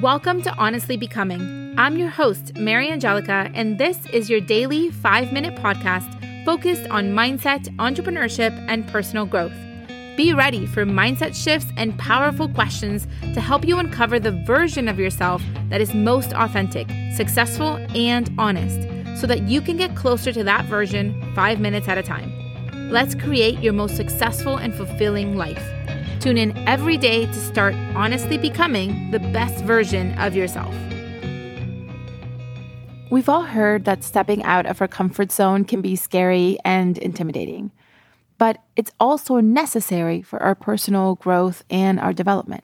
Welcome to Honestly Becoming. I'm your host, Mariangelica, and this is your daily five minute podcast focused on mindset, entrepreneurship, and personal growth. Be ready for mindset shifts and powerful questions to help you uncover the version of yourself that is most authentic, successful, and honest so that you can get closer to that version five minutes at a time. Let's create your most successful and fulfilling life. Tune in every day to start honestly becoming the best version of yourself. We've all heard that stepping out of our comfort zone can be scary and intimidating, but it's also necessary for our personal growth and our development.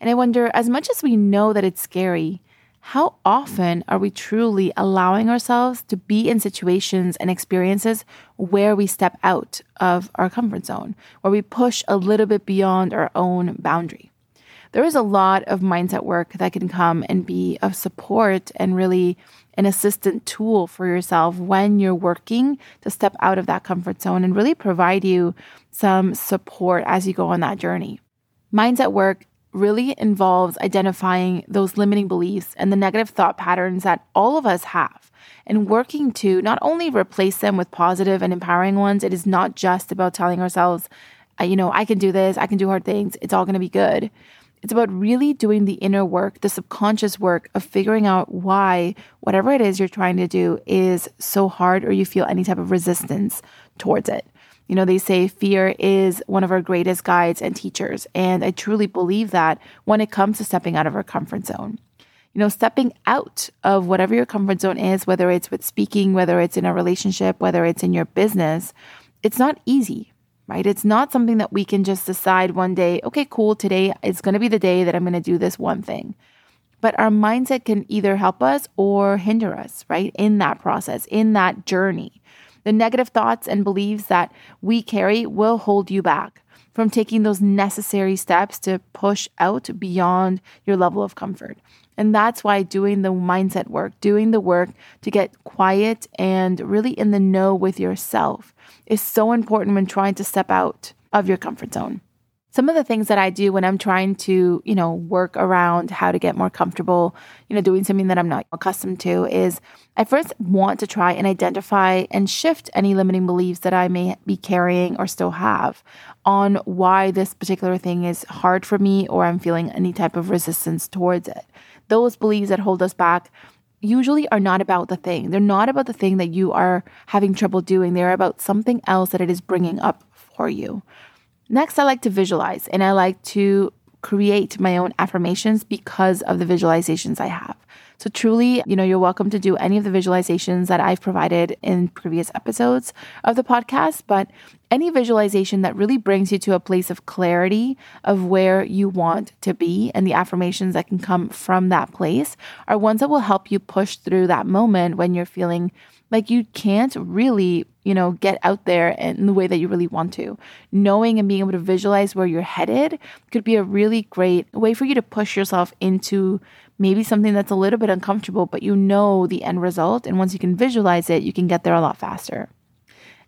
And I wonder, as much as we know that it's scary, how often are we truly allowing ourselves to be in situations and experiences where we step out of our comfort zone, where we push a little bit beyond our own boundary? There is a lot of mindset work that can come and be of support and really an assistant tool for yourself when you're working to step out of that comfort zone and really provide you some support as you go on that journey. Mindset work really involves identifying those limiting beliefs and the negative thought patterns that all of us have and working to not only replace them with positive and empowering ones. It is not just about telling ourselves, you know, I can do this, I can do hard things, it's all going to be good. It's about really doing the inner work, the subconscious work of figuring out why whatever it is you're trying to do is so hard or you feel any type of resistance towards it. You know, they say fear is one of our greatest guides and teachers. And I truly believe that when it comes to stepping out of our comfort zone. You know, stepping out of whatever your comfort zone is, whether it's with speaking, whether it's in a relationship, whether it's in your business, it's not easy, right? It's not something that we can just decide one day, okay, cool, today is going to be the day that I'm going to do this one thing. But our mindset can either help us or hinder us, right? In that process, in that journey. The negative thoughts and beliefs that we carry will hold you back from taking those necessary steps to push out beyond your level of comfort. And that's why doing the mindset work, doing the work to get quiet and really in the know with yourself is so important when trying to step out of your comfort zone some of the things that I do when I'm trying to, you know, work around how to get more comfortable, you know, doing something that I'm not accustomed to is I first want to try and identify and shift any limiting beliefs that I may be carrying or still have on why this particular thing is hard for me or I'm feeling any type of resistance towards it. Those beliefs that hold us back usually are not about the thing. They're not about the thing that you are having trouble doing. They're about something else that it is bringing up for you. Next, I like to visualize and I like to create my own affirmations because of the visualizations I have. So, truly, you know, you're welcome to do any of the visualizations that I've provided in previous episodes of the podcast, but any visualization that really brings you to a place of clarity of where you want to be and the affirmations that can come from that place are ones that will help you push through that moment when you're feeling like you can't really, you know, get out there in the way that you really want to. Knowing and being able to visualize where you're headed could be a really great way for you to push yourself into maybe something that's a little bit uncomfortable, but you know the end result. And once you can visualize it, you can get there a lot faster.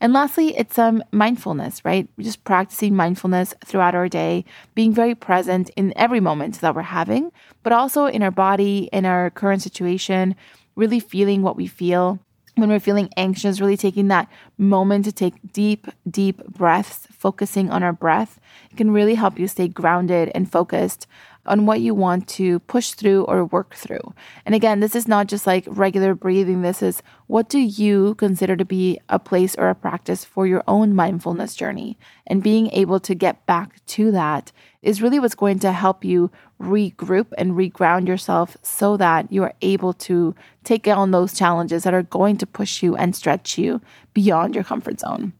And lastly, it's um, mindfulness, right? Just practicing mindfulness throughout our day, being very present in every moment that we're having, but also in our body, in our current situation, really feeling what we feel when we're feeling anxious, really taking that moment to take deep, deep breaths, focusing on our breath, it can really help you stay grounded and focused on what you want to push through or work through. And again, this is not just like regular breathing. This is what do you consider to be a place or a practice for your own mindfulness journey? And being able to get back to that is really what's going to help you regroup and reground yourself so that you are able to take on those challenges that are going to push you and stretch you beyond your comfort zone.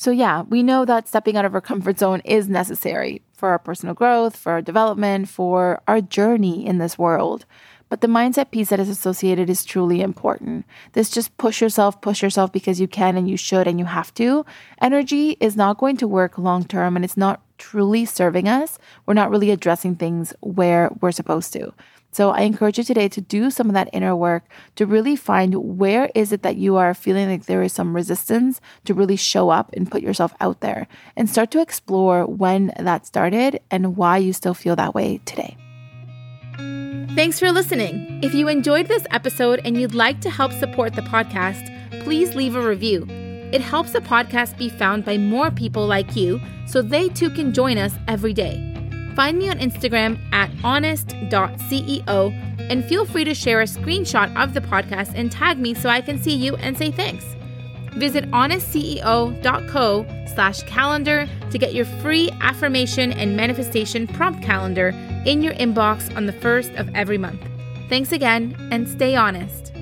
So, yeah, we know that stepping out of our comfort zone is necessary for our personal growth, for our development, for our journey in this world. But the mindset piece that is associated is truly important. This just push yourself, push yourself because you can and you should and you have to. Energy is not going to work long term and it's not truly serving us. We're not really addressing things where we're supposed to. So I encourage you today to do some of that inner work to really find where is it that you are feeling like there is some resistance to really show up and put yourself out there and start to explore when that started and why you still feel that way today. Thanks for listening. If you enjoyed this episode and you'd like to help support the podcast, please leave a review. It helps the podcast be found by more people like you so they too can join us every day. Find me on Instagram at honest.ceo and feel free to share a screenshot of the podcast and tag me so I can see you and say thanks. Visit honestceo.co slash calendar to get your free affirmation and manifestation prompt calendar in your inbox on the first of every month. Thanks again and stay honest.